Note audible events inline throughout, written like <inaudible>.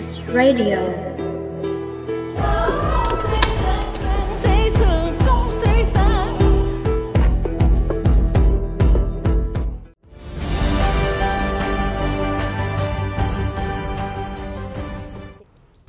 S Radio.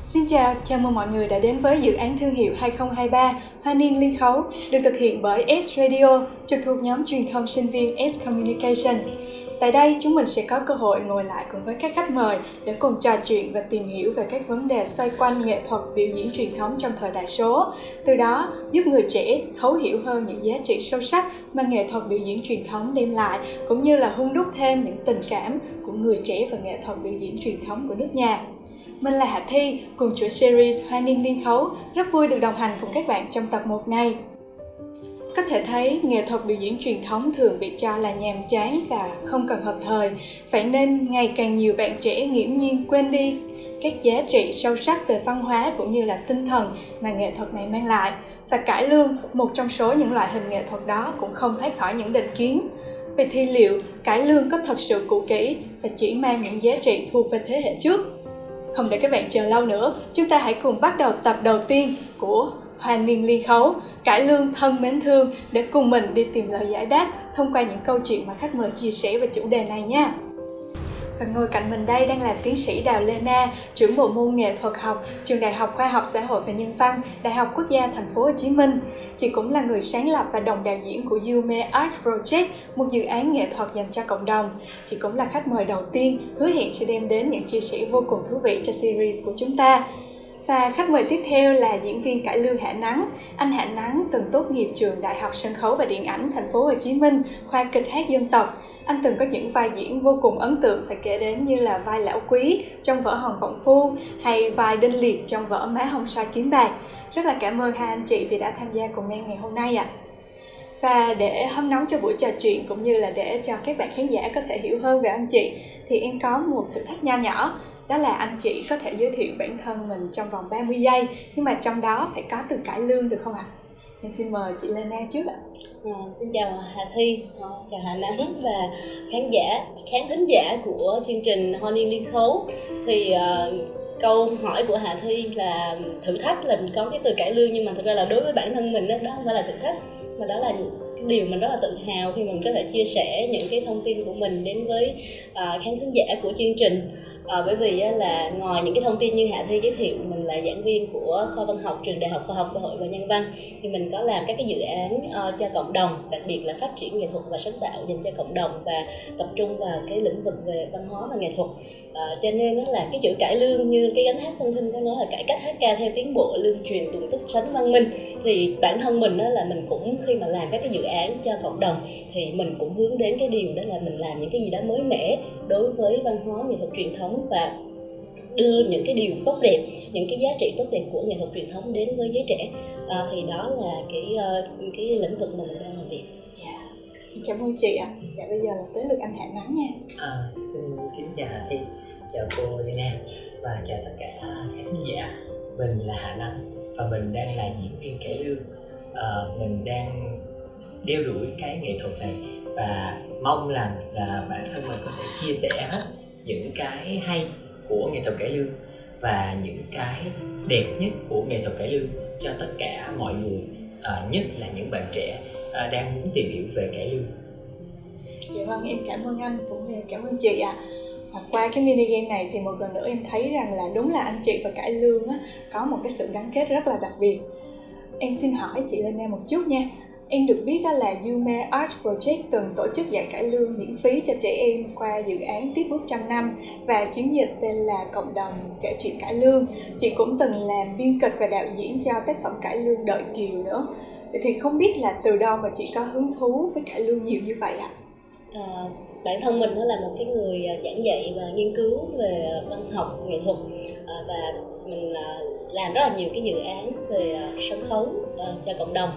Xin chào, chào mừng mọi người đã đến với dự án thương hiệu 2023 Hoa Niên Liên Khấu được thực hiện bởi S Radio, trực thuộc nhóm truyền thông sinh viên S Communications. Tại đây, chúng mình sẽ có cơ hội ngồi lại cùng với các khách mời để cùng trò chuyện và tìm hiểu về các vấn đề xoay quanh nghệ thuật biểu diễn truyền thống trong thời đại số. Từ đó, giúp người trẻ thấu hiểu hơn những giá trị sâu sắc mà nghệ thuật biểu diễn truyền thống đem lại, cũng như là hung đúc thêm những tình cảm của người trẻ và nghệ thuật biểu diễn truyền thống của nước nhà. Mình là Hạ Thi, cùng chuỗi series Hoa Niên Liên Khấu, rất vui được đồng hành cùng các bạn trong tập 1 này. Có thể thấy, nghệ thuật biểu diễn truyền thống thường bị cho là nhàm chán và không cần hợp thời, vậy nên ngày càng nhiều bạn trẻ nghiễm nhiên quên đi các giá trị sâu sắc về văn hóa cũng như là tinh thần mà nghệ thuật này mang lại. Và cải lương, một trong số những loại hình nghệ thuật đó cũng không thoát khỏi những định kiến. Vậy thì liệu cải lương có thật sự cũ kỹ và chỉ mang những giá trị thuộc về thế hệ trước? Không để các bạn chờ lâu nữa, chúng ta hãy cùng bắt đầu tập đầu tiên của Hoàng Niên ly Khấu, cải lương thân mến thương để cùng mình đi tìm lời giải đáp thông qua những câu chuyện mà khách mời chia sẻ về chủ đề này nha. Và ngồi cạnh mình đây đang là tiến sĩ Đào Lê Na, trưởng bộ môn nghệ thuật học, trường Đại học Khoa học Xã hội và Nhân văn, Đại học Quốc gia Thành phố Hồ Chí Minh. Chị cũng là người sáng lập và đồng đạo diễn của Yume Art Project, một dự án nghệ thuật dành cho cộng đồng. Chị cũng là khách mời đầu tiên, hứa hẹn sẽ đem đến những chia sẻ vô cùng thú vị cho series của chúng ta. Và khách mời tiếp theo là diễn viên cải lương Hạ Nắng. Anh Hạ Nắng từng tốt nghiệp trường Đại học Sân khấu và Điện ảnh Thành phố Hồ Chí Minh, khoa kịch hát dân tộc. Anh từng có những vai diễn vô cùng ấn tượng phải kể đến như là vai lão quý trong vở Hòn Vọng Phu hay vai Đinh Liệt trong vở Má Hồng sa Kiếm Bạc. Rất là cảm ơn hai anh chị vì đã tham gia cùng em ngày hôm nay ạ. À. Và để hâm nóng cho buổi trò chuyện cũng như là để cho các bạn khán giả có thể hiểu hơn về anh chị thì em có một thử thách nho nhỏ đó là anh chị có thể giới thiệu bản thân mình trong vòng 30 giây nhưng mà trong đó phải có từ cải lương được không ạ? À? Em xin mời chị Lena trước ạ. À, xin chào Hà Thi, ờ, chào Hà Nắng và khán giả, khán thính giả của chương trình Honey Niên Liên Khấu. Thì uh, câu hỏi của Hà Thi là thử thách là có cái từ cải lương nhưng mà thực ra là đối với bản thân mình đó, đó không phải là thử thách mà đó là điều mình rất là tự hào khi mình có thể chia sẻ những cái thông tin của mình đến với uh, khán thính giả của chương trình à, bởi vì là ngoài những cái thông tin như hạ thi giới thiệu mình là giảng viên của kho văn học trường đại học khoa học xã hội và nhân văn thì mình có làm các cái dự án uh, cho cộng đồng đặc biệt là phát triển nghệ thuật và sáng tạo dành cho cộng đồng và tập trung vào cái lĩnh vực về văn hóa và nghệ thuật. À, cho nên nó là cái chữ cải lương như cái gánh hát thân thinh có nói là cải cách hát ca theo tiến bộ lương truyền tuần tích sánh văn minh. Thì bản thân mình đó là mình cũng khi mà làm các cái dự án cho cộng đồng thì mình cũng hướng đến cái điều đó là mình làm những cái gì đó mới mẻ đối với văn hóa nghệ thuật truyền thống và đưa những cái điều tốt đẹp những cái giá trị tốt đẹp của nghệ thuật truyền thống đến với giới trẻ. À, thì đó là cái uh, cái lĩnh vực mà mình đang làm việc. Yeah. Dạ. cảm ơn chị ạ. Dạ bây giờ là tới lượt anh hạ nắng nha. À, xin kính chào hà thi chào cô Lina và chào tất cả các khán giả. Mình là Hà Năng và mình đang là diễn viên cải lương. À, mình đang đeo đuổi cái nghệ thuật này và mong rằng là bản thân mình có thể chia sẻ hết những cái hay của nghệ thuật cải lương và những cái đẹp nhất của nghệ thuật cải lương cho tất cả mọi người à, nhất là những bạn trẻ à, đang muốn tìm hiểu về cải lương. Dạ vâng em cảm ơn anh cũng như cảm ơn chị ạ. à và qua cái mini game này thì một lần nữa em thấy rằng là đúng là anh chị và cải lương á, có một cái sự gắn kết rất là đặc biệt em xin hỏi chị lên em một chút nha Em được biết là Yume Art Project từng tổ chức dạy cải lương miễn phí cho trẻ em qua dự án Tiếp bước trăm năm và chiến dịch tên là Cộng đồng kể chuyện cải lương. Chị cũng từng làm biên kịch và đạo diễn cho tác phẩm cải lương Đợi Kiều nữa. Thì không biết là từ đâu mà chị có hứng thú với cải lương nhiều như vậy ạ? À? À, bản thân mình nó là một cái người à, giảng dạy và nghiên cứu về văn học, nghệ thuật à, và mình à, làm rất là nhiều cái dự án về sân khấu cho cộng đồng.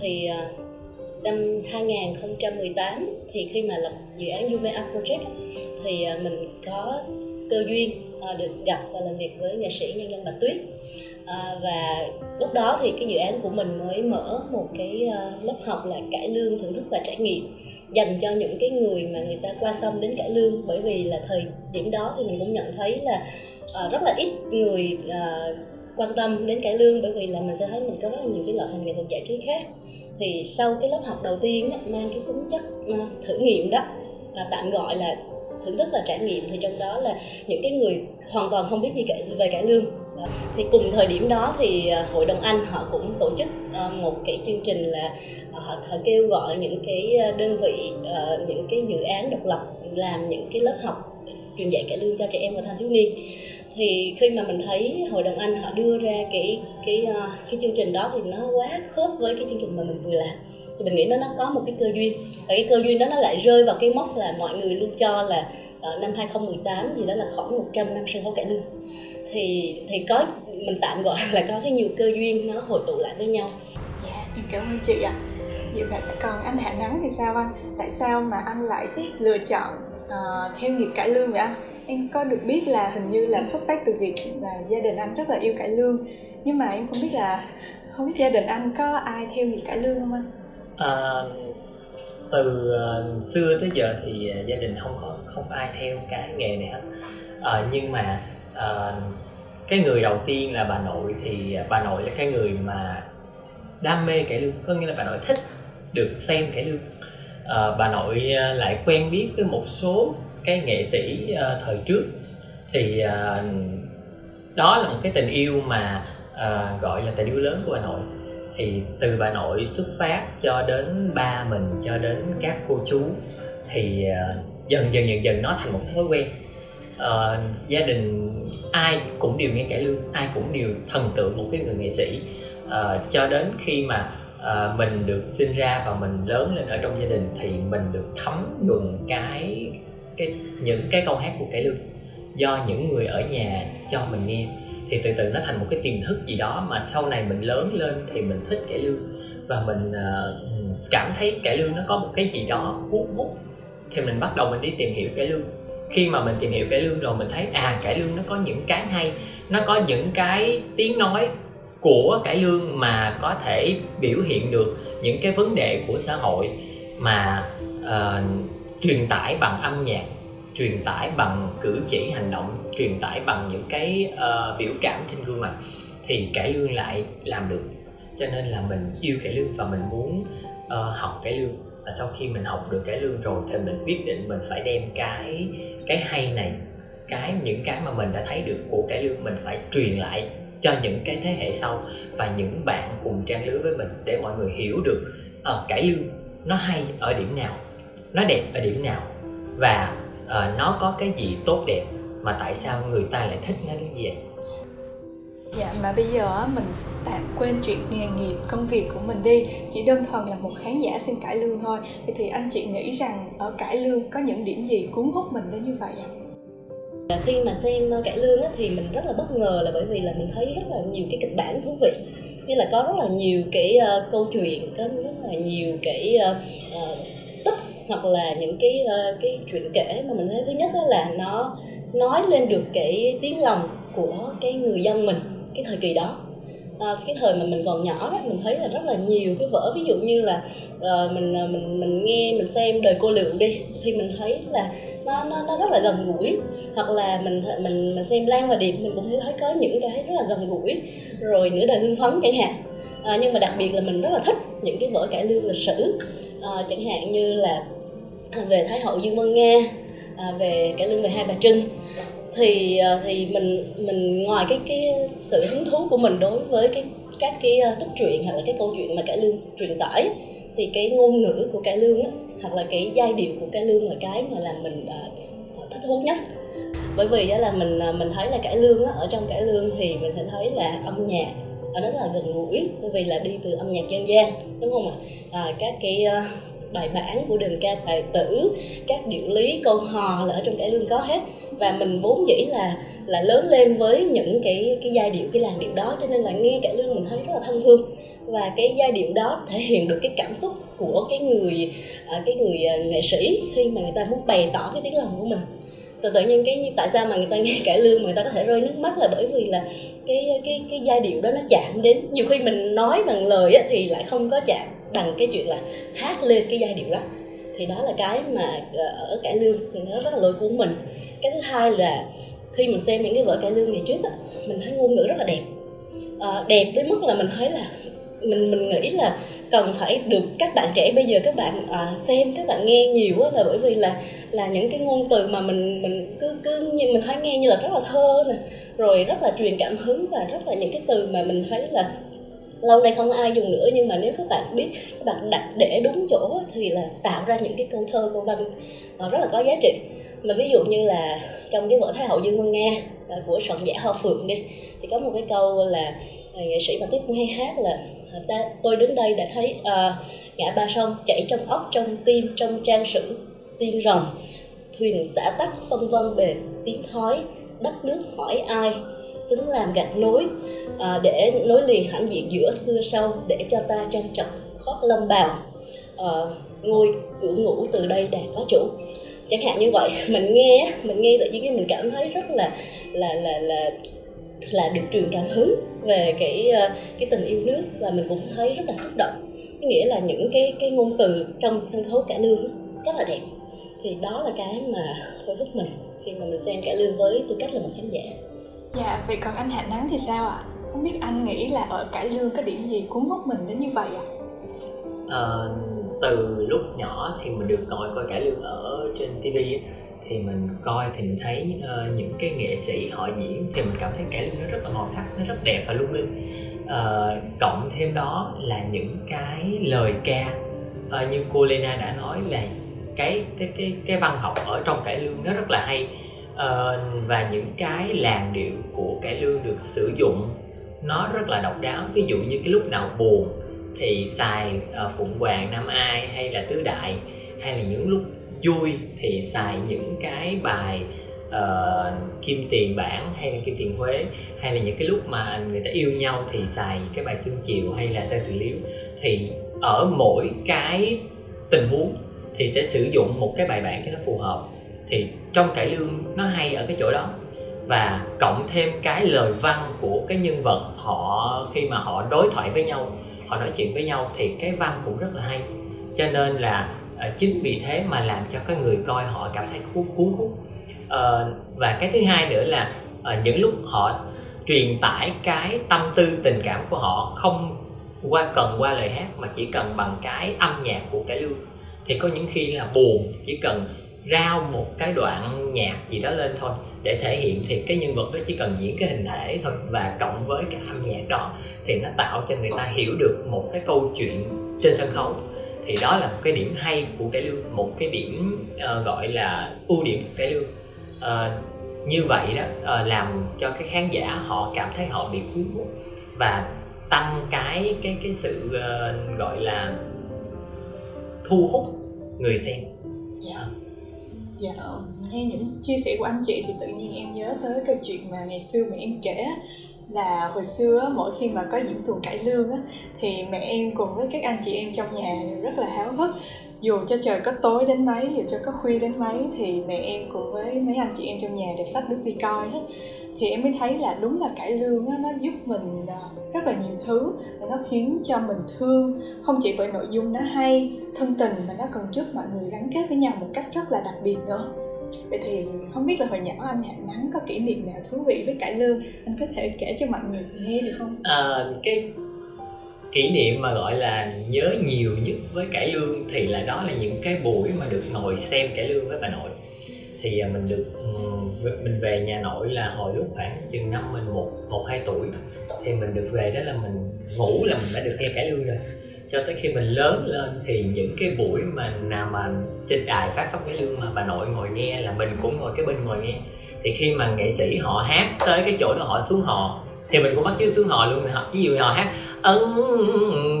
Thì năm 2018 thì khi mà lập dự án Yume Art Project thì mình có cơ duyên được gặp và làm việc với nghệ sĩ nhân dân Bạch Tuyết à, và lúc đó thì cái dự án của mình mới mở một cái uh, lớp học là cải lương thưởng thức và trải nghiệm dành cho những cái người mà người ta quan tâm đến cải lương. Bởi vì là thời điểm đó thì mình cũng nhận thấy là uh, rất là ít người uh, quan tâm đến cải lương. Bởi vì là mình sẽ thấy mình có rất là nhiều cái loại hình nghệ thuật giải trí khác. Thì sau cái lớp học đầu tiên á, mang cái tính chất uh, thử nghiệm đó và tạm gọi là thưởng thức và trải nghiệm thì trong đó là những cái người hoàn toàn không biết gì cả về cải lương thì cùng thời điểm đó thì à, hội đồng anh họ cũng tổ chức à, một cái chương trình là à, họ, họ kêu gọi những cái đơn vị những cái dự án độc lập làm những cái lớp học truyền dạy cải lương cho trẻ em và thanh thiếu niên. Thì khi mà mình thấy hội đồng anh họ đưa ra cái cái cái chương trình đó thì nó quá khớp với cái chương trình mà mình vừa làm. Thì mình nghĩ nó nó có một cái cơ duyên. Và cái cơ duyên đó nó lại rơi vào cái mốc là mọi người luôn cho là năm 2018 thì đó là khoảng 100 năm sân khấu cải lương thì thì có mình tạm gọi <laughs> là có cái nhiều cơ duyên nó hội tụ lại với nhau. Dạ yeah, em cảm ơn chị ạ. Vậy vậy còn anh Hạ Nắng thì sao anh? Tại sao mà anh lại lựa chọn uh, theo nghiệp cải lương vậy anh? Em có được biết là hình như là xuất phát từ việc là gia đình anh rất là yêu cải lương nhưng mà em không biết là không biết gia đình anh có ai theo nghiệp cải lương không anh? À, từ uh, xưa tới giờ thì uh, gia đình không có không ai theo cái nghề này hết. À, nhưng mà uh, cái người đầu tiên là bà nội thì à, bà nội là cái người mà đam mê cải lương có nghĩa là bà nội thích được xem cải lương. À, bà nội à, lại quen biết với một số cái nghệ sĩ uh, thời trước. Thì uh, đó là một cái tình yêu mà uh, gọi là tình yêu lớn của bà nội. Thì từ bà nội xuất phát cho đến ba mình cho đến các cô chú thì uh, dần dần dần dần nó thành một thói quen uh, gia đình ai cũng đều nghe cải lương ai cũng đều thần tượng một cái người nghệ sĩ. Uh, cho đến khi mà uh, mình được sinh ra và mình lớn lên ở trong gia đình thì mình được thấm nhuần cái cái những cái câu hát của cải lương do những người ở nhà cho mình nghe. Thì từ từ nó thành một cái tiềm thức gì đó mà sau này mình lớn lên thì mình thích cải lương và mình uh, cảm thấy cải lương nó có một cái gì đó cuốn hút. Thì mình bắt đầu mình đi tìm hiểu cải lương khi mà mình tìm hiểu cải lương rồi mình thấy à cải lương nó có những cái hay nó có những cái tiếng nói của cải lương mà có thể biểu hiện được những cái vấn đề của xã hội mà uh, truyền tải bằng âm nhạc truyền tải bằng cử chỉ hành động truyền tải bằng những cái uh, biểu cảm trên gương mặt thì cải lương lại làm được. Cho nên là mình yêu cải lương và mình muốn uh, học cải lương và sau khi mình học được cải lương rồi thì mình quyết định mình phải đem cái cái hay này cái những cái mà mình đã thấy được của cải lương mình phải truyền lại cho những cái thế hệ sau và những bạn cùng trang lứa với mình để mọi người hiểu được ờ, uh, cải lương nó hay ở điểm nào nó đẹp ở điểm nào và uh, nó có cái gì tốt đẹp mà tại sao người ta lại thích nó như vậy dạ mà bây giờ mình tạm quên chuyện nghề nghiệp công việc của mình đi. Chỉ đơn thuần là một khán giả xin cải lương thôi. Thì, thì anh chị nghĩ rằng ở cải lương có những điểm gì cuốn hút mình đến như vậy ạ? À? khi mà xem cải lương thì mình rất là bất ngờ là bởi vì là mình thấy rất là nhiều cái kịch bản thú vị. Như là có rất là nhiều cái uh, câu chuyện có rất là nhiều cái uh, tích hoặc là những cái uh, cái chuyện kể mà mình thấy thứ nhất là nó nói lên được cái tiếng lòng của cái người dân mình cái thời kỳ đó. À, cái thời mà mình còn nhỏ đó mình thấy là rất là nhiều cái vở. Ví dụ như là uh, mình ờ, mình mình nghe mình xem đời cô lượng đi thì mình thấy là nó nó, nó rất là gần gũi. Hoặc là mình mình mình xem lan và điệp mình cũng thấy có những cái rất là gần gũi. Rồi nửa đời hương phấn chẳng hạn. À, nhưng mà đặc biệt là mình rất là thích những cái vở cải lương lịch sử. À, chẳng hạn như là à, về thái hậu dương vân nga à, về cải lương về hai bà trưng thì ờ, thì mình mình ngoài cái cái sự hứng thú của mình đối với cái các cái ờ, tích truyện hoặc là cái câu chuyện mà cải lương truyền tải thì cái ngôn ngữ của cải lương á, hoặc là cái giai điệu của cải lương là cái mà làm mình uh, thích thú nhất. Bởi vì là mình mình thấy là cải lương á, ở trong cải lương thì mình sẽ thấy là âm nhạc nó rất là gần gũi bởi vì là đi từ âm nhạc dân gian đúng không ạ? À, các cái uh, bài bản của đường ca tài tử các điệu lý câu hò là ở trong cải lương có hết và mình vốn dĩ là là lớn lên với những cái cái giai điệu cái làn điệu đó cho nên là nghe cải lương mình thấy rất là thân thương. Và cái giai điệu đó thể hiện được cái cảm xúc của cái người à, cái người à, nghệ sĩ khi mà người ta muốn bày tỏ cái tiếng lòng của mình. Tự tự nhiên cái tại sao mà người ta nghe cải lương mà người ta có thể rơi nước mắt là bởi vì là cái cái cái giai điệu đó nó chạm đến nhiều khi mình nói bằng lời á, thì lại không có chạm bằng cái chuyện là hát lên cái giai điệu đó thì đó là cái mà ờ, ở cải lương thì nó rất là lôi cuốn mình. Cái thứ hai là khi mình xem những cái vở cải lương ngày trước á mình thấy ngôn ngữ rất là đẹp. À, đẹp tới mức là mình thấy là mình mình nghĩ là cần phải được các bạn trẻ bây giờ các bạn à, xem các bạn nghe nhiều á là bởi vì là là những cái ngôn từ mà mình mình cứ cứ như mình thấy nghe như là rất là thơ nè rồi rất là truyền cảm hứng và rất là những cái từ mà mình thấy là lâu nay không ai dùng nữa nhưng mà nếu các bạn biết các bạn đặt để đúng chỗ thì là tạo ra những cái câu thơ câu văn ờ, rất là có giá trị. Mà ví dụ như là trong cái vở thái hậu dương văn nga ờ, của soạn giả hoa phượng đi thì có một cái câu là ờ, nghệ sĩ mà tiếp cũng hay hát là ta, tôi đứng đây đã thấy uh, ngã ba sông chảy trong óc trong tim trong trang sử tiên rồng. Thuyền xã tắc phân vân bền tiếng thói đất nước hỏi ai xứng làm gạch nối à, để nối liền hãnh diện giữa xưa sau để cho ta trang trọng khót lâm bào. À, ngôi cửa ngủ từ đây đã có chủ. Chẳng hạn như vậy <laughs> mình nghe mình nghe tự nhiên mình cảm thấy rất là là là là là được truyền cảm hứng về cái à, cái tình yêu nước và mình cũng thấy rất là xúc động. Nghĩa là những cái cái ngôn từ trong sân khấu cải lương rất là đẹp. Thì đó là cái mà thôi thúc mình khi mà mình xem cải lương với tư cách là một khán giả dạ vậy còn anh hạ nắng thì sao ạ? Không biết anh nghĩ là ở cải lương có điểm gì cuốn hút mình đến như vậy ạ? À, từ lúc nhỏ thì mình được ngồi coi cải lương ở trên tv thì mình coi thì mình thấy uh, những cái nghệ sĩ họ diễn thì mình cảm thấy cải lương nó rất là màu sắc nó rất đẹp và lung linh. Uh, cộng thêm đó là những cái lời ca uh, như cô Lena đã nói là cái cái cái cái văn học ở trong cải lương nó rất là hay uh, và những cái làn điệu của cải lương được sử dụng nó rất là độc đáo. Ví dụ như cái lúc nào buồn thì xài uh, phụng hoàng nam ai hay là tứ đại hay là những lúc vui thì xài những cái bài uh, kim tiền bản hay là kim tiền huế hay là những cái lúc mà người ta yêu nhau thì xài cái bài xương chiều hay là xe xử liếu. Thì ở mỗi cái tình huống thì sẽ sử dụng một cái bài bản cho nó phù hợp thì trong cải lương nó hay ở cái chỗ đó. Và cộng thêm cái lời văn của cái nhân vật họ khi mà họ đối thoại với nhau họ nói chuyện với nhau thì cái văn cũng rất là hay. Cho nên là ờ, chính vì thế mà làm cho cái người coi họ cảm thấy cuốn cuốn hút. À, và cái thứ hai nữa là à, những lúc họ truyền tải cái tâm tư tình cảm của họ không qua cần qua lời hát mà chỉ cần bằng cái âm nhạc của cải lương thì có những khi là buồn chỉ cần rao một cái đoạn nhạc gì đó lên thôi để thể hiện thì cái nhân vật đó chỉ cần diễn cái hình thể thôi và cộng với cái âm nhạc đó thì nó tạo cho người ta hiểu được một cái câu chuyện trên sân khấu. Thì đó là một cái điểm hay của cải lương một cái điểm uh, gọi là ưu điểm của cải lương. Uh, như vậy đó uh, làm cho cái khán giả họ cảm thấy họ bị cuốn hút và tăng cái cái cái sự uh, gọi là thu hút người xem. Dạ dạ nghe những chia sẻ của anh chị thì tự nhiên em nhớ tới câu chuyện mà ngày xưa mẹ em kể là hồi xưa mỗi khi mà có diễn tuần cải lương á, thì mẹ em cùng với các anh chị em trong nhà đều rất là háo hức dù cho trời có tối đến mấy dù cho có khuya đến mấy thì mẹ em cùng với mấy anh chị em trong nhà đều sách đứng đi coi hết. Thì em mới thấy là đúng là cải lương á, nó giúp mình à, rất là nhiều thứ và nó khiến cho mình thương. Không chỉ bởi nội dung nó hay thân tình mà nó còn giúp mọi người gắn kết với nhau một cách rất là đặc biệt nữa. Vậy thì không biết là hồi nhỏ anh hạnh nắng có kỷ niệm nào thú vị với cải lương? Anh có thể kể cho mọi người nghe được không? À, cái kỷ niệm mà, gọi là, nhớ nhiều nhất với cải lương thì là đó là những cái buổi mà được ngồi xem cải lương với bà nội. Thì à, mình được mình về nhà nội là hồi lúc khoảng chừng năm mình một một, hai tuổi. Thì mình được về đó là mình ngủ là mình đã được nghe cải lương rồi. Cho tới khi mình lớn lên thì những cái buổi mà nào mà trên đài phát sóng cải lương mà bà nội ngồi nghe là mình cũng ngồi cái bên ngồi nghe. Thì khi mà nghệ sĩ họ hát tới cái chỗ đó, họ xuống hò thì mình cũng bắt chước xuống họ luôn họ ví dụ họ hát ân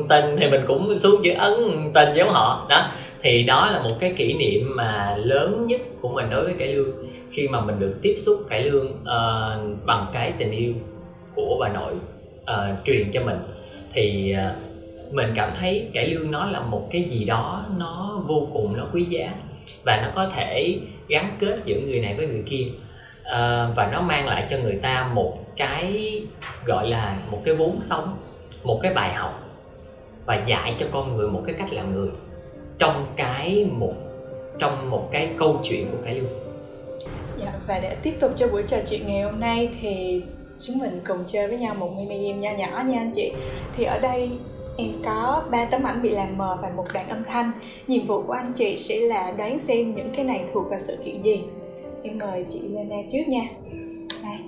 tình thì mình cũng xuống chữ ân tình giống họ. Đó. Thì đó là một cái kỷ niệm mà lớn nhất của mình đối với cải lương. Khi mà mình được tiếp xúc cải lương uh, bằng cái tình yêu của bà nội uh, truyền cho mình. Thì uh, mình cảm thấy cải lương nó là một cái gì đó nó vô cùng nó quý giá. Và nó có thể gắn kết giữa người này với người kia à, và nó mang lại cho người ta một cái gọi là một cái vốn sống một cái bài học và dạy cho con người một cái cách làm người trong cái một trong một cái câu chuyện của cải lương. Dạ, và để tiếp tục cho buổi trò chuyện ngày hôm nay thì chúng mình cùng chơi với nhau một mini game nho nhỏ nha anh chị. Thì ở đây em có ba tấm ảnh bị làm mờ và một đoạn âm thanh. Nhiệm vụ của anh chị sẽ là đoán xem những cái này thuộc vào sự kiện gì em mời chị Lena trước nha. Đây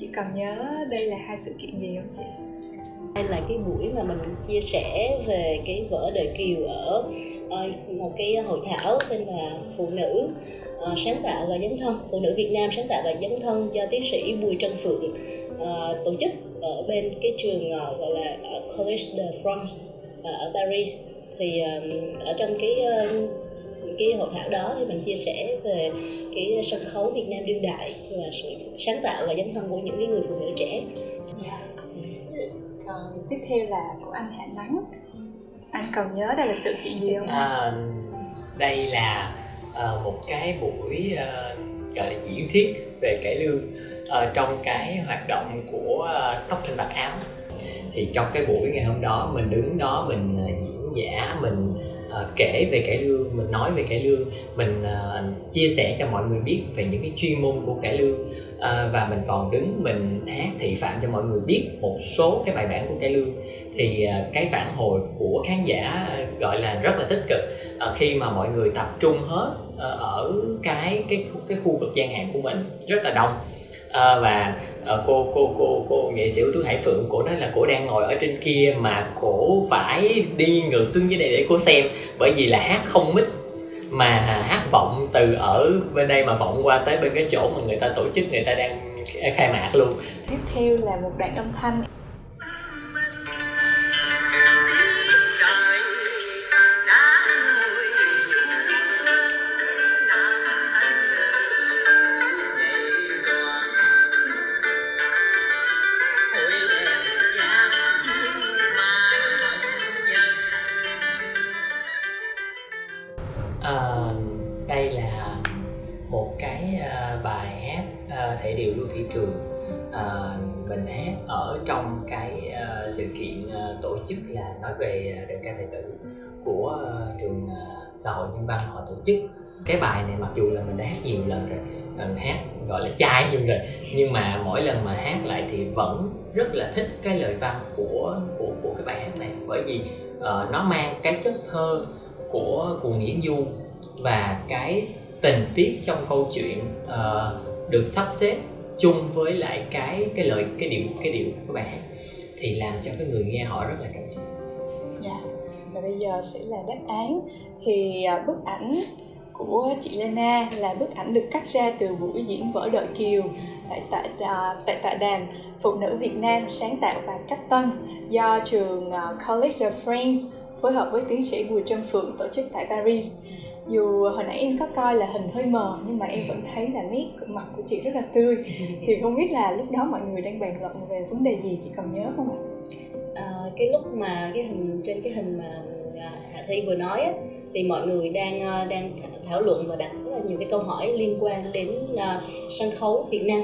chị còn nhớ đây là hai sự kiện gì không chị? Đây là cái buổi mà mình chia sẻ về cái vở đời kiều ở ờ, một cái hội thảo tên là phụ nữ uh, sáng tạo và dấn thân. Phụ nữ Việt Nam sáng tạo và dấn thân do tiến sĩ Bùi Trân Phượng uh, tổ chức ở bên cái trường uh, gọi là College de France uh, ở Paris. Thì uh, ở trong cái uh, cái hội thảo đó thì mình chia sẻ về cái sân khấu Việt Nam đương đại và sự sáng tạo và dấn thân của những cái người phụ nữ trẻ. Yeah. Dạ. Còn tiếp theo là của anh Hạ Nắng. Anh còn nhớ đây là sự kiện gì không? À, đây là uh, một cái buổi uh, gọi là diễn thuyết về cải lương uh, trong cái hoạt động của uh, tóc xanh bạc áo thì trong cái buổi ngày hôm đó mình đứng đó mình uh, diễn giả mình uh, kể về cải lương mình nói về cải lương mình uh, chia sẻ cho mọi người biết về những cái chuyên môn của cải lương. Uh, và mình còn đứng mình hát thị phạm cho mọi người biết một số cái bài bản của cải lương. Thì uh, cái phản hồi của khán giả gọi là rất là tích cực. Uh, khi mà mọi người tập trung hết uh, ở cái cái cái khu vực gian hàng của mình rất là đông à, và à, cô cô cô cô nghệ sĩ ưu tú hải phượng cổ nói là cổ đang ngồi ở trên kia mà cổ phải đi ngược xuống dưới đây để cô xem. Bởi vì là hát không mít mà hát vọng từ ở bên đây mà vọng qua tới bên cái chỗ mà người ta tổ chức người ta đang khai mạc luôn. Tiếp theo là một đoạn âm thanh. Nói về à, đơn ca tài tử của ờ, trường à, xã hội nhân văn họ tổ chức. Cái bài này mặc dù là mình đã hát nhiều lần rồi à, mình hát gọi là chai luôn rồi nhưng mà mỗi lần mà hát lại thì vẫn rất là thích cái lời văn của của của cái bài hát này. Bởi vì uh, nó mang cái chất thơ của của Nguyễn Du và cái tình tiết trong câu chuyện uh, được sắp xếp chung với lại cái cái lời cái điệu cái điệu của bài hát thì làm cho cái người nghe họ rất là cảm xúc và bây giờ sẽ là đáp án. Thì à, bức ảnh của chị Lena là bức ảnh được cắt ra từ buổi diễn vở đợi kiều tại tại à, tại tại đàm phụ nữ Việt Nam sáng tạo và cách tân do trường à, College of France phối hợp với tiến sĩ Bùi Trâm Phượng tổ chức tại Paris. Dù hồi nãy em có coi là hình hơi mờ nhưng mà em vẫn thấy là nét mặt của chị rất là tươi. Thì không biết là lúc đó mọi người đang bàn luận về vấn đề gì chị còn nhớ không ạ? à, Ờ, cái lúc mà cái hình trên cái hình mà à, hạ thi vừa nói á, thì mọi người đang ờ, đang thảo luận và đặt rất là nhiều cái câu hỏi liên quan đến uh, sân khấu Việt Nam.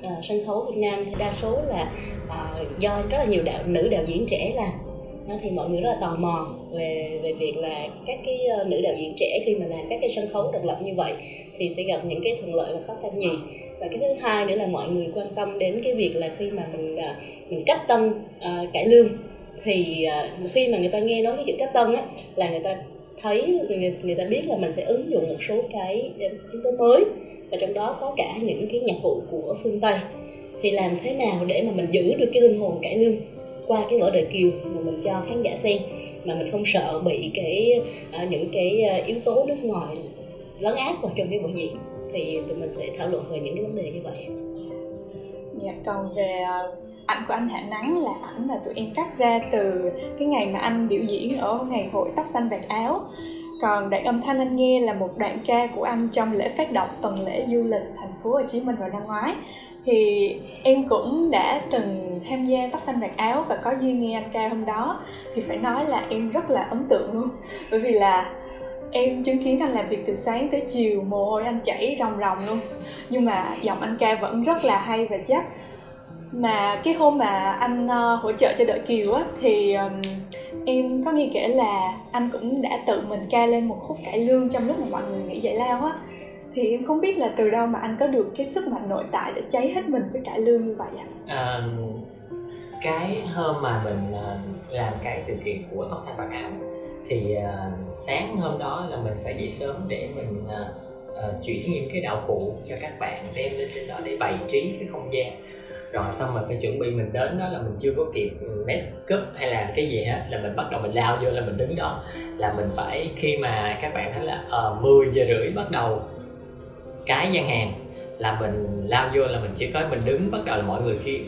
Uh, sân khấu Việt Nam thì đa số là uh, do rất là nhiều đạo nữ đạo diễn trẻ làm. Thì mọi người rất là tò mò về về việc là các cái nữ đạo diễn trẻ khi mà làm các cái sân khấu độc lập như vậy thì sẽ gặp những cái thuận lợi và khó khăn gì và cái thứ hai nữa là mọi người quan tâm đến cái việc là khi mà mình à, mình cách tân uh, cải lương thì uh, khi mà người ta nghe nói cái chữ cách tân á là người ta thấy người, người ta biết là mình sẽ ứng dụng một số cái à, yếu tố mới. Và trong đó có cả những cái nhạc cụ của phương tây. Thì làm thế nào để mà mình giữ được cái linh hồn cải lương qua cái vở đời kiều mà mình cho khán giả xem? Mà mình không sợ bị cái uh, những cái uh, yếu tố nước ngoài lấn át vào trong cái vở diễn thì tụi mình sẽ thảo luận về những cái vấn đề như vậy. Dạ còn về ờ, ảnh của anh Hạ Nắng là ảnh mà tụi em cắt ra từ cái ngày mà anh biểu diễn ở ngày hội tóc xanh vạt áo. Còn đoạn âm thanh anh nghe là một đoạn ca của anh trong lễ phát động tuần lễ du lịch thành phố Hồ Chí Minh vào năm ngoái. Thì em cũng đã từng tham gia tóc xanh bạc áo và có duyên nghe anh ca hôm đó. Thì phải nói là em rất là ấn tượng luôn. Bởi vì là em chứng kiến anh làm việc từ sáng tới chiều mồ hôi anh chảy ròng ròng luôn. Nhưng mà giọng anh ca vẫn rất là hay và chắc. Mà cái hôm mà anh uh, hỗ trợ cho đội kiều á thì um, em có nghe kể là anh cũng đã tự mình ca lên một khúc cải lương trong lúc mà mọi người nghỉ giải lao á. Thì em không biết là từ đâu mà anh có được cái sức mạnh nội tại để cháy hết mình với cải lương như vậy ạ? À, cái hôm mà mình ờ, làm cái sự kiện của tóc xanh bạc áo thì uh, sáng hôm đó là mình phải dậy sớm để mình uh, uh, chuyển những cái đạo cụ cho các bạn đem lên trên đó để bày trí cái không gian. Rồi xong rồi cái chuẩn bị mình đến đó là mình chưa có kịp make up hay làm cái gì hết là mình bắt đầu mình lao vô là mình đứng đó. Là mình phải khi mà các bạn thấy là ờ uh, 10 giờ rưỡi bắt đầu cái gian hàng là mình lao vô là mình chỉ có mình đứng bắt đầu là mọi người khi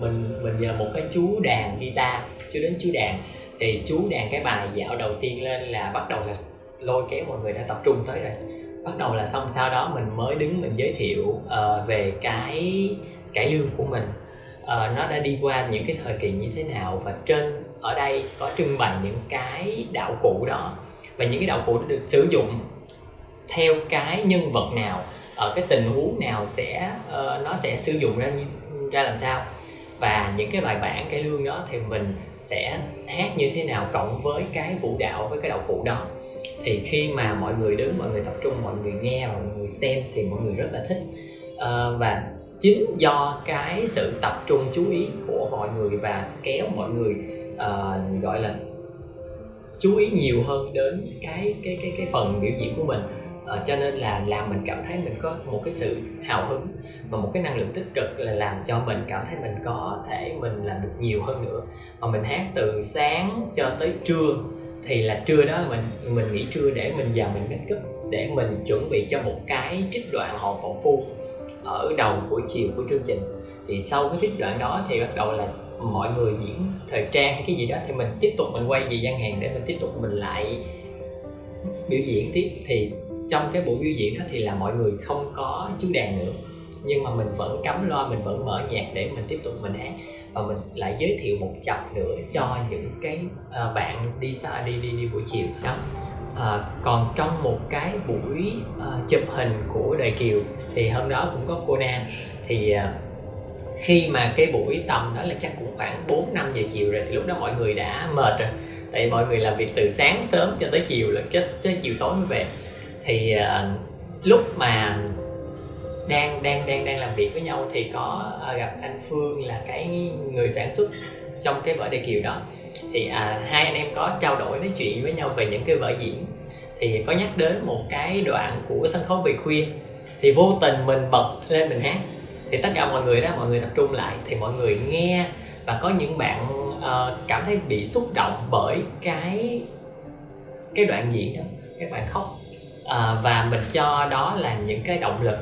mình mình nhờ một cái chú đàn guitar chưa đến chú đàn thì chú đàn cái bài dạo đầu tiên lên là bắt đầu là lôi kéo mọi người đã tập trung tới rồi. Bắt đầu là xong sau đó mình mới đứng mình giới thiệu uh, về cái cải lương của mình. Uh, nó đã đi qua những cái thời kỳ như thế nào và trên ở đây có trưng bày những cái đạo cụ đó. Và những cái đạo cụ đó được sử dụng theo cái nhân vật nào ở cái tình huống nào sẽ uh, nó sẽ sử dụng ra như, ra làm sao và những cái bài bản cái lương đó thì mình sẽ hát như thế nào cộng với cái vũ đạo với cái đạo cụ đó. Thì khi mà mọi người đứng mọi người tập trung mọi người nghe mọi người xem thì mọi người rất là thích. À, và chính do cái sự tập trung chú ý của mọi người và kéo mọi người uh, gọi là chú ý nhiều hơn đến cái cái cái cái phần biểu diễn của mình uh, cho nên là làm mình cảm thấy mình có một cái sự hào hứng và một cái năng lượng tích cực là làm cho mình cảm thấy mình có thể mình làm được nhiều hơn nữa. Mà mình hát từ sáng cho tới trưa thì là trưa đó là mình mình nghỉ trưa để mình vào mình make up để mình chuẩn bị cho một cái trích đoạn hồn phỏng phu ở đầu buổi chiều của chương trình. Thì sau cái trích đoạn đó thì bắt đầu là mọi người diễn thời trang hay cái gì đó thì mình tiếp tục mình quay về gian hàng để mình tiếp tục mình lại biểu diễn tiếp. Thì trong cái buổi biểu diễn đó thì là mọi người không có chú đàn nữa. Nhưng mà mình vẫn cắm loa mình vẫn mở nhạc để mình tiếp tục mình hát. Và mình lại giới thiệu một chập nữa cho những cái uh, bạn đi xa đi đi đi buổi chiều đó. À, còn trong một cái buổi uh, chụp hình của đời kiều thì hôm đó cũng có cô Nam. Thì uh, khi mà cái buổi tầm đó là chắc cũng khoảng 4 5 giờ chiều rồi thì lúc đó mọi người đã mệt rồi. Tại mọi người làm việc từ sáng sớm cho tới chiều là kết tới chiều tối mới về thì uh, lúc mà đang đang đang đang làm việc với nhau thì có uh, gặp anh Phương là cái người sản xuất trong cái vở đề kiều đó. Thì à, hai anh em có trao đổi nói chuyện với nhau về những cái vở diễn. Thì có nhắc đến một cái đoạn của sân khấu về khuya. Thì vô tình mình bật lên mình hát. Thì tất cả mọi người đó mọi người tập trung lại. Thì mọi người nghe và có những bạn uh, cảm thấy bị xúc động bởi cái cái đoạn diễn đó. Các bạn khóc à, và mình cho đó là những cái động lực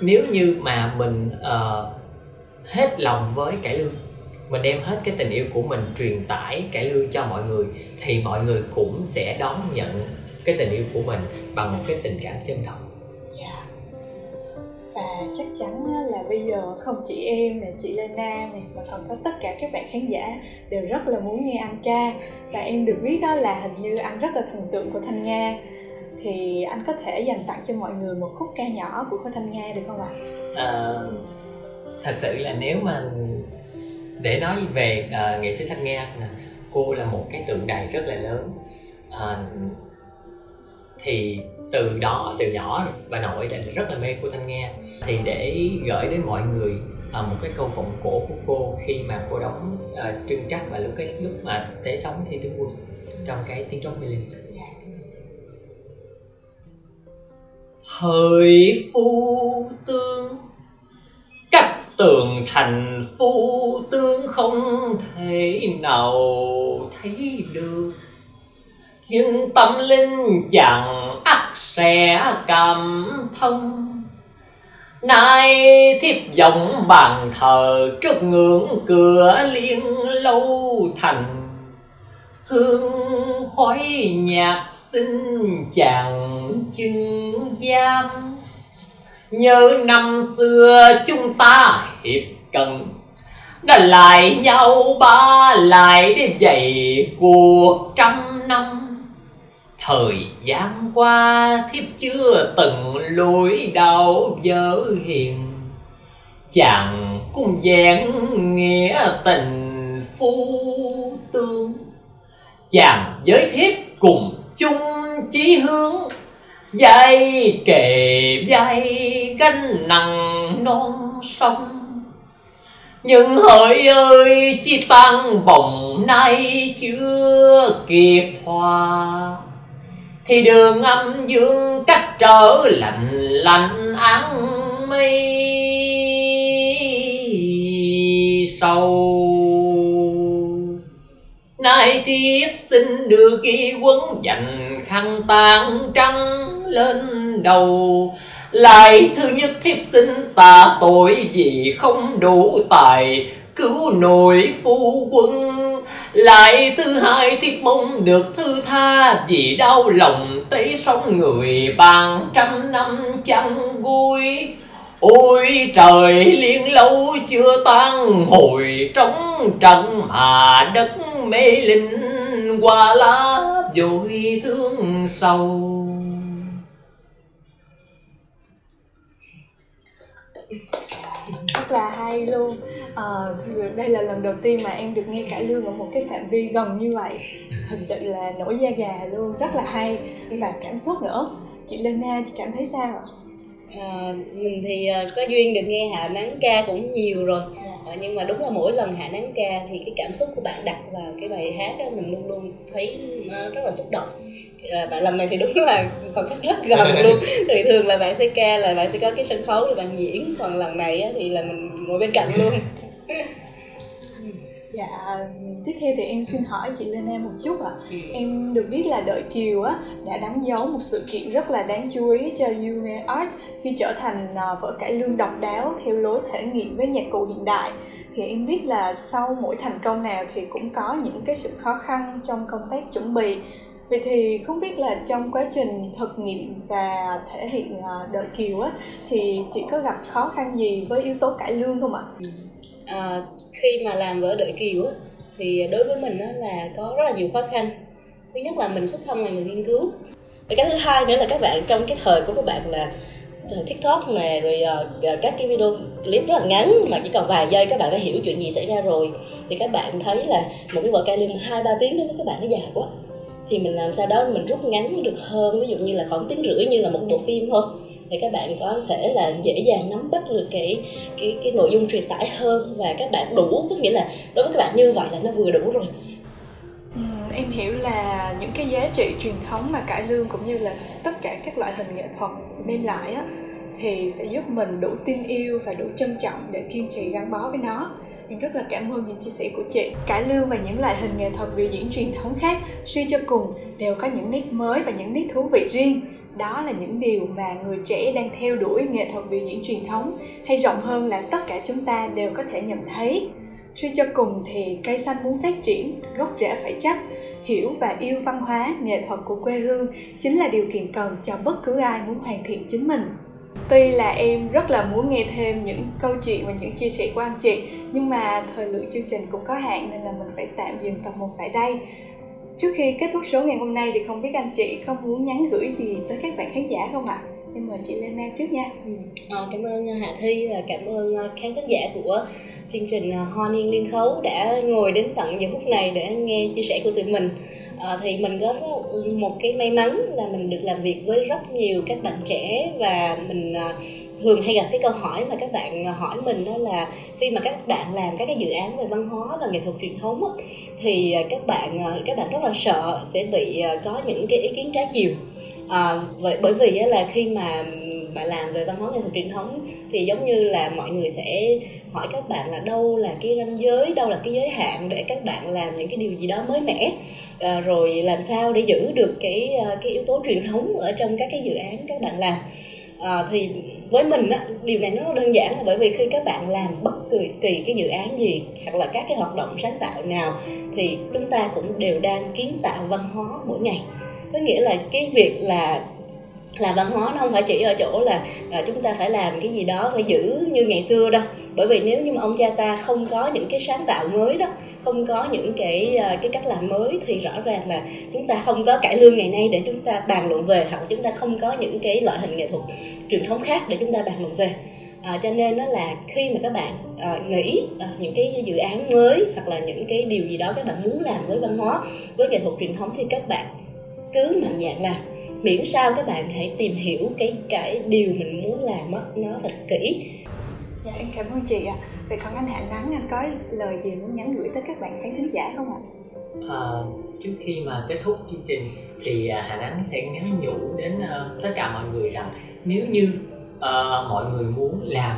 nếu như mà mình uh, hết lòng với cải lương mình đem hết cái tình yêu của mình truyền tải cải lương cho mọi người thì mọi người cũng sẽ đón nhận cái tình yêu của mình bằng một cái tình cảm chân thật yeah. Dạ. và chắc chắn là bây giờ không chỉ em này chị Lena này mà còn có tất cả các bạn khán giả đều rất là muốn nghe anh ca và em được biết là hình như anh rất là thần tượng của Thanh Nga thì anh có thể dành tặng cho mọi người một khúc ca nhỏ của cô Thanh Nga được không ạ? À, thật sự là nếu mà để nói về uh, nghệ sĩ Thanh Nga cô là một cái tượng đài rất là lớn. Uh, thì từ đó từ nhỏ bà nội đã rất là mê cô thanh nga. Thì để gửi đến mọi người à, một cái câu vọng cổ của cô khi mà cô đóng à, trưng trắc và lúc cái lúc mà tế sống thì tướng quân trong cái tiếng trống mê linh hỡi phu tương cách tường thành phu tương không thể nào thấy được. Nhưng tâm linh chẳng ắt sẽ cảm thông. Nay thiếp vọng bàn thờ trước ngưỡng cửa liên lâu thành. Hương khói nhạc xin chàng chưng giam. Nhớ năm xưa chúng ta hiệp cần, đã lại nhau ba lại để dạy cuộc trăm năm. Thời gian qua thiếp chưa từng lối đau dở hiền chàng cung vẹn nghĩa tình phu tương chàng giới thiếp cùng chung chí hướng. Dây kề dây gánh nặng non sông. Nhưng hỡi ơi, chi tăng bồng nay chưa kịp hòa thì đường âm dương cách trở lạnh lạnh án mây sâu nay tiếp xin đưa ghi quấn dành khăn tang trắng lên đầu. Lại thứ nhất thiếp xin tạ tội vì không đủ tài, cứu nổi phu quân. Lại thứ hai thiếp mong được thư tha vì đau lòng tế sống người bàn trăm năm chẳng vui ôi trời, liên lâu chưa tan hồi, trống trận mà đất mê linh qua lá dội thương sâu rất là hay luôn. À, đây là lần đầu tiên mà em được nghe cải lương ở một cái phạm vi gần như vậy. Thật sự là nổi da gà luôn. Rất là hay. Và cảm xúc nữa. Chị Lena chị cảm thấy sao ạ? À, mình thì ờ, có duyên được nghe hạ nắng ca cũng nhiều rồi. À, nhưng mà đúng là mỗi lần hạ nắng ca thì cái cảm xúc của bạn đặt vào cái bài hát đó mình luôn luôn thấy nó rất là xúc động. À, và lần này thì đúng là khoảng cách rất gần <laughs> luôn. Thì thường là bạn sẽ ca là bạn sẽ có cái sân khấu để bạn diễn còn lần này thì là mình ngồi bên cạnh luôn <laughs> Dạ, tiếp theo thì em xin hỏi chị Lena một chút ạ. À. Em được biết là Đợi Kiều á đã đánh dấu một sự kiện rất là đáng chú ý cho Une Art khi trở thành à, vở cải lương độc đáo theo lối thể nghiệm với nhạc cụ hiện đại. Thì em biết là sau mỗi thành công nào thì cũng có những cái sự khó khăn trong công tác chuẩn bị. Vậy thì không biết là trong quá trình thực nghiệm và thể hiện à, Đợi Kiều á thì chị có gặp khó khăn gì với yếu tố cải lương không ạ? Ừ à, khi mà làm vở đợi kiều á thì đối với mình á là có rất là nhiều khó khăn. Thứ nhất là mình xuất thân là người nghiên cứu. Và cái thứ hai nữa là các bạn trong cái thời của các bạn là thời tiktok nè rồi uh, các cái video clip rất là ngắn mà chỉ còn vài giây các bạn đã hiểu chuyện gì xảy ra rồi thì các bạn thấy là một cái vở ca lương hai ba tiếng đối với các bạn nó dài quá. Thì mình làm sao đó mình rút ngắn được hơn ví dụ như là khoảng tiếng rưỡi như là một bộ phim thôi thì các bạn có thể là dễ dàng nắm bắt được cái cái cái nội dung truyền tải hơn và các bạn đủ có nghĩa là đối với các bạn như vậy là nó vừa đủ rồi. Ừ, em hiểu là những cái giá trị truyền thống mà cải lương cũng như là tất cả các loại hình nghệ thuật đem lại á thì sẽ giúp mình đủ tin yêu và đủ trân trọng để kiên trì gắn bó với nó. Em rất là cảm ơn những chia sẻ của chị. Cải lương và những loại hình nghệ thuật biểu diễn truyền thống khác suy cho cùng đều có những nét mới và những nét thú vị riêng đó là những điều mà người trẻ đang theo đuổi nghệ thuật biểu diễn truyền thống. Hay rộng hơn là tất cả chúng ta đều có thể nhận thấy. Suy cho cùng thì cây xanh muốn phát triển, gốc rễ phải chắc. Hiểu và yêu văn hóa, nghệ thuật của quê hương chính là điều kiện cần cho bất cứ ai muốn hoàn thiện chính mình. Tuy là em rất là muốn nghe thêm những câu chuyện và những chia sẻ của anh chị, nhưng mà thời lượng chương trình cũng có hạn nên là mình phải tạm dừng tập 1 tại đây. Trước khi kết thúc số ngày hôm nay thì không biết anh chị có muốn nhắn gửi gì tới các bạn khán giả không ạ? À? Em mời chị Lena trước nha. Ừ. À, cảm ơn ờ, Hạ Thi và cảm ơn ờ, khán thính giả của chương trình Hoa Niên Liên Khấu đã ngồi đến tận giờ phút này để nghe chia sẻ của tụi mình. À, thì mình có một cái may mắn là mình được làm việc với rất nhiều các bạn trẻ và mình thường hay gặp cái câu hỏi mà các bạn hỏi mình đó là khi mà các bạn làm các cái dự án về văn hóa và nghệ thuật truyền thống thì các bạn các bạn rất là sợ sẽ bị có những cái ý kiến trái chiều Ờ, à, bởi, bởi vì là khi mà bạn làm về văn hóa nghệ thuật truyền thống thì giống như là mọi người sẽ hỏi các bạn là đâu là cái ranh giới đâu là cái giới hạn để các bạn làm những cái điều gì đó mới mẻ. À, rồi làm sao để giữ được cái ờ, cái yếu tố truyền thống ở trong các cái dự án các bạn làm. À, thì với mình á, điều này nó đơn giản là bởi vì khi các bạn làm bất kỳ kỳ cái dự án gì hoặc là các cái hoạt động sáng tạo nào thì chúng ta cũng đều đang kiến tạo văn hóa mỗi ngày có nghĩa là cái việc là là văn hóa nó không phải chỉ ở chỗ là à, chúng ta phải làm cái gì đó phải giữ như ngày xưa đâu. Bởi vì nếu như mà ông cha ta không có những cái sáng tạo mới đó không có những cái à, cái cách làm mới thì rõ ràng là chúng ta không có cải lương ngày nay để chúng ta bàn luận về hoặc chúng ta không có những cái loại hình nghệ thuật truyền thống khác để chúng ta bàn luận về. À, cho nên nó là khi mà các bạn à, nghĩ à, những cái dự án mới hoặc là những cái điều gì đó các bạn muốn làm với văn hóa với nghệ thuật truyền thống thì các bạn cứ mạnh dạn làm. Miễn sao các bạn hãy tìm hiểu cái cái điều mình muốn làm đó, nó thật kỹ. Dạ em cảm ơn chị ạ. À. vậy còn anh Hạ Nắng anh có lời gì muốn nhắn gửi tới các bạn khán thính giả không ạ? À, trước khi mà kết thúc chương trình thì à, Hà Nắng sẽ nhắn nhủ đến uh, tất cả mọi người rằng nếu như uh, mọi người muốn làm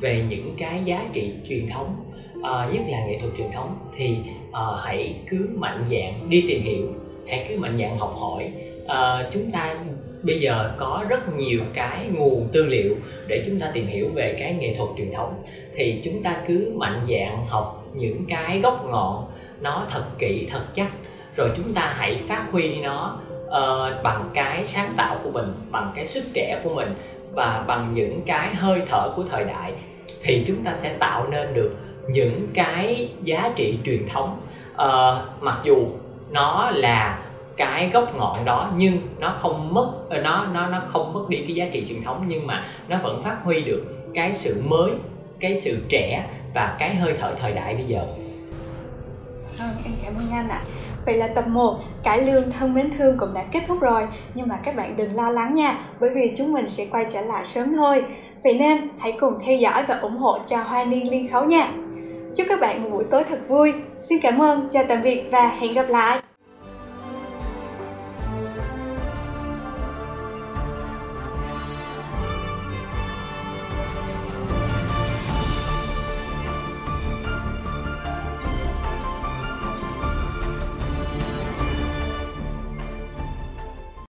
về những cái giá trị truyền thống uh, nhất là nghệ thuật truyền thống thì uh, hãy cứ mạnh dạn đi tìm hiểu hãy cứ mạnh dạn học hỏi. À, chúng ta bây giờ có rất nhiều cái nguồn tư liệu để chúng ta tìm hiểu về cái nghệ thuật truyền thống. Thì chúng ta cứ mạnh dạn học những cái gốc ngọn nó thật kỹ thật chắc. Rồi chúng ta hãy phát huy nó uh, bằng cái sáng tạo của mình bằng cái sức trẻ của mình và bằng những cái hơi thở của thời đại. Thì chúng ta sẽ tạo nên được những cái giá trị truyền thống. Uh, mặc dù nó là cái gốc ngọn đó nhưng nó không mất ờ, nó nó nó không mất đi cái giá trị truyền thống nhưng mà nó vẫn phát huy được cái sự mới cái sự trẻ và cái hơi thở thời đại bây giờ. Vâng, em cảm ơn anh ạ. Vậy là tập 1 Cải lương thân mến thương cũng đã kết thúc rồi. Nhưng mà các bạn đừng lo lắng nha Bởi vì chúng mình sẽ quay trở lại sớm thôi. Vậy nên hãy cùng theo dõi và ủng hộ cho Hoa Niên Liên Khấu nha. Chúc các bạn một buổi tối thật vui. Xin cảm ơn, chào tạm biệt và hẹn gặp lại.